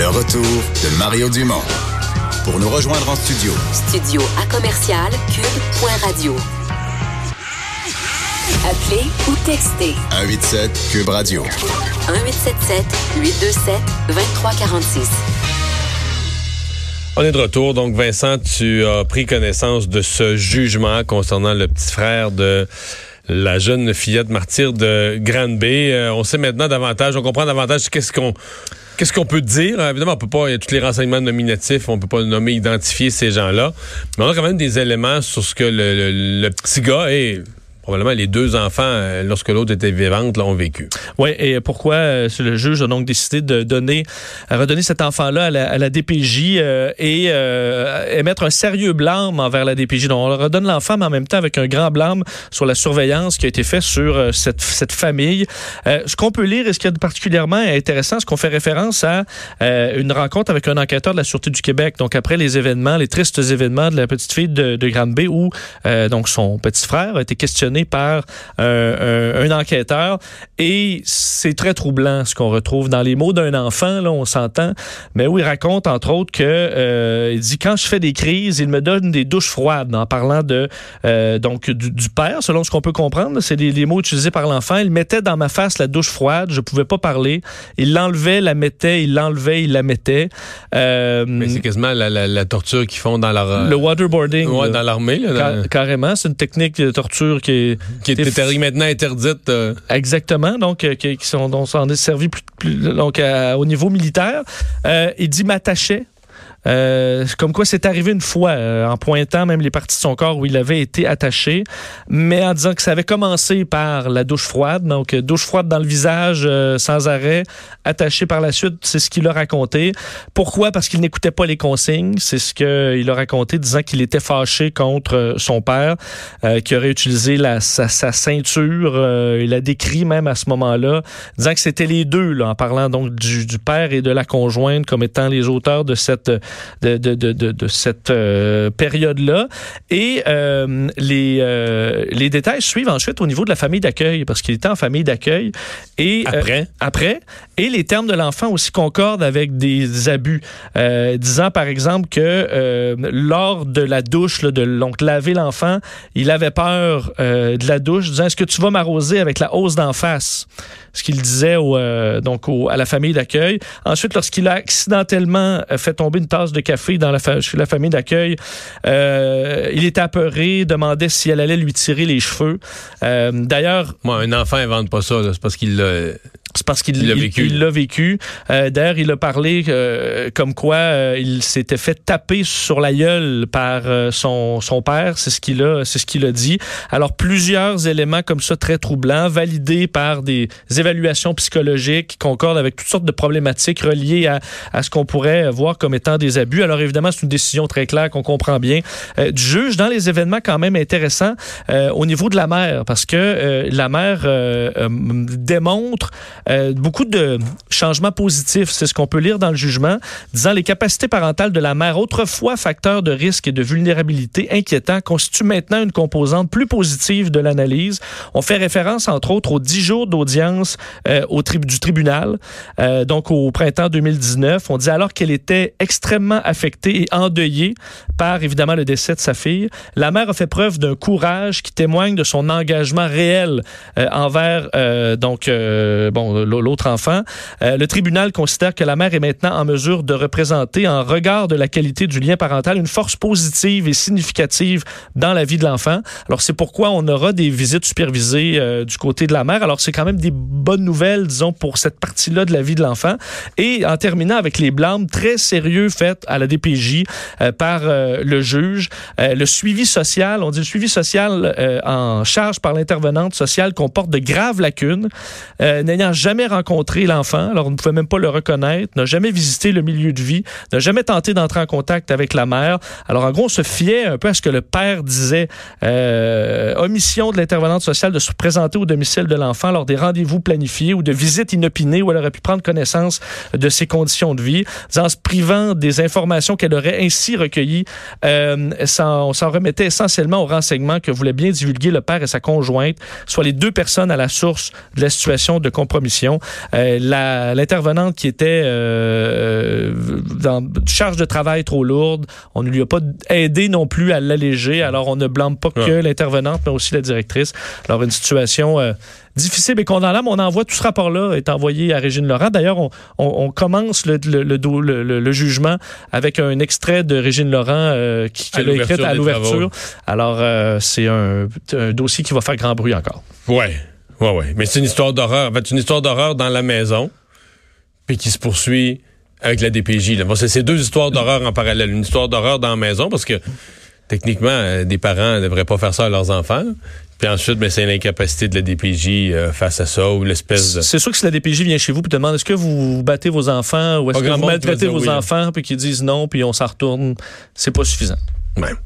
Le retour de Mario Dumont. Pour nous rejoindre en studio. Studio à commercial cube.radio. Appelez ou textez 187 Cube Radio. 1877 827 2346. On est de retour. Donc, Vincent, tu as pris connaissance de ce jugement concernant le petit frère de la jeune fillette martyre de Grande-Bay. Euh, on sait maintenant davantage, on comprend davantage qu'est-ce qu'on Qu'est-ce qu'on peut dire? Évidemment, on peut pas, il y a tous les renseignements nominatifs, on peut pas nommer, identifier ces gens-là. Mais on a quand même des éléments sur ce que le, le petit gars est probablement les deux enfants, euh, lorsque l'autre était vivante, l'ont vécu. Oui, et pourquoi euh, le juge a donc décidé de donner, redonner cet enfant-là à, la, DPJ euh, et émettre un sérieux blâme envers la DPJ. Donc, on redonne l'enfant, mais en même temps avec un grand blâme sur la surveillance qui a été faite sur cette, famille. ce qu'on peut lire et ce qui est particulièrement intéressant, c'est qu'on fait référence à une rencontre avec un enquêteur de la Sûreté du Québec. Donc, après les événements, les tristes événements de la petite fille de, de Grande-Bay où donc son petit frère a été questionné par euh, un, enquêteur. Et c'est très troublant ce qu'on retrouve dans les mots d'un enfant, là, on s'entend. Mais où il raconte, entre autres, que euh, il dit quand je fais des crises, il me donne des douches froides en parlant de euh, donc du, père, selon ce qu'on peut comprendre. C'est les, mots utilisés par l'enfant. Il mettait dans ma face la douche froide, je pouvais pas parler. Il l'enlevait, la mettait, il l'enlevait, il la mettait. Mais c'est quasiment la, torture qu'ils font dans leur... Le waterboarding. Ouais, dans l'armée. carrément, c'est une technique de torture qui est qui est maintenant interdite. Euh. Exactement, donc euh, qui, sont dont on est servi plus, donc au niveau militaire. Euh, il dit m'attachait euh, comme quoi c'est arrivé une fois, euh, en pointant même les parties de son corps où il avait été attaché, mais en disant que ça avait commencé par la douche froide, donc euh, douche froide dans le visage sans arrêt, attaché par la suite, c'est ce qu'il a raconté. Pourquoi? Parce qu'il n'écoutait pas les consignes, c'est ce qu'il a raconté, disant qu'il était fâché contre son père, qui aurait utilisé la, sa, ceinture, il a décrit même à ce moment-là, disant que c'était les deux, là, en parlant donc du, du père et de la conjointe comme étant les auteurs de cette de, de, de, de cette euh, période-là. Et euh, les, euh, les détails suivent ensuite au niveau de la famille d'accueil, parce qu'il était en famille d'accueil. Et après, après, et les termes de l'enfant aussi concordent avec des abus, disant par exemple que lors de la douche, là, de donc laver l'enfant, il avait peur de la douche, disant est-ce que tu vas m'arroser avec la hausse d'en face? Ce qu'il disait au, donc à la famille d'accueil. Ensuite, lorsqu'il a accidentellement fait tomber une tasse de café dans la chez la famille d'accueil. Euh, il était apeuré, demandait si elle allait lui tirer les cheveux. Euh, d'ailleurs... Moi, un enfant invente pas ça. C'est parce qu'il l'a c'est parce qu'il l'a vécu. Il, l'a vécu. Euh, D'ailleurs, il a parlé euh, comme quoi euh, il s'était fait taper sur la gueule par euh, son, son père. C'est ce qu'il a, c'est ce qu'il a dit. Alors plusieurs éléments comme ça très troublants, validés par des évaluations psychologiques qui concordent avec toutes sortes de problématiques reliées à, à ce qu'on pourrait voir comme étant des abus. Alors évidemment, c'est une décision très claire qu'on comprend bien du juge dans les événements quand même intéressants au niveau de la mère, parce que la mère démontre euh, beaucoup de changements positifs, c'est ce qu'on peut lire dans le jugement, disant les capacités parentales de la mère, autrefois facteur de risque et de vulnérabilité inquiétant, constituent maintenant une composante plus positive de l'analyse. On fait référence, entre autres, aux dix jours d'audience euh, du tribunal, euh, donc au printemps 2019. On dit alors qu'elle était extrêmement affectée et endeuillée par, évidemment, le décès de sa fille. La mère a fait preuve d'un courage qui témoigne de son engagement réel envers, donc, bon, l'autre enfant. Euh, le tribunal considère que la mère est maintenant en mesure de représenter, en regard de la qualité du lien parental, une force positive et significative dans la vie de l'enfant. Alors c'est pourquoi on aura des visites supervisées euh, du côté de la mère. Alors c'est quand même des bonnes nouvelles, disons, pour cette partie-là de la vie de l'enfant. Et en terminant avec les blâmes très sérieux faits à la DPJ euh, par le juge, le suivi social, on dit le suivi social en charge par l'intervenante sociale comporte de graves lacunes, n'ayant jamais rencontré l'enfant, on ne pouvait même pas le reconnaître, n'a jamais visité le milieu de vie, n'a jamais tenté d'entrer en contact avec la mère. Alors en gros, on se fiait un peu à ce que le père disait. Euh, omission de l'intervenante sociale de se présenter au domicile de l'enfant lors des rendez-vous planifiés ou de visites inopinées où elle aurait pu prendre connaissance de ses conditions de vie, en se privant des informations qu'elle aurait ainsi recueillies. Euh, on s'en remettait essentiellement aux renseignements que voulaient bien divulguer le père et sa conjointe, soit les deux personnes à la source de la situation de compromission commission. L'intervenante qui était dans charge de travail trop lourde, on ne lui a pas aidé non plus à l'alléger. Alors, on ne blâme pas que l'intervenante, mais aussi la directrice. Alors, une situation difficile et condamnable. On envoie tout ce rapport-là est envoyé à Régine Laurent. D'ailleurs, on, commence le, le, jugement avec un extrait de Régine Laurent euh, qui, qui l'a écrit à l'ouverture. Alors, euh, c'est un, dossier qui va faire grand bruit encore. Ouais, ouais, ouais. Mais c'est une histoire d'horreur. En fait, une histoire d'horreur dans la maison, puis qui se poursuit avec la DPJ. Bon, c'est deux histoires d'horreur en parallèle. Une histoire d'horreur dans la maison parce que techniquement, euh, des parents ne devraient pas faire ça à leurs enfants. Puis ensuite, ben, c'est l'incapacité de la DPJ euh, face à ça ou l'espèce de... C'est sûr que si la DPJ vient chez vous et demande est-ce que vous battez vos enfants ou est-ce que vous maltraitez vos enfants puis qu'ils disent non puis on s'en retourne, c'est pas suffisant. Ouais.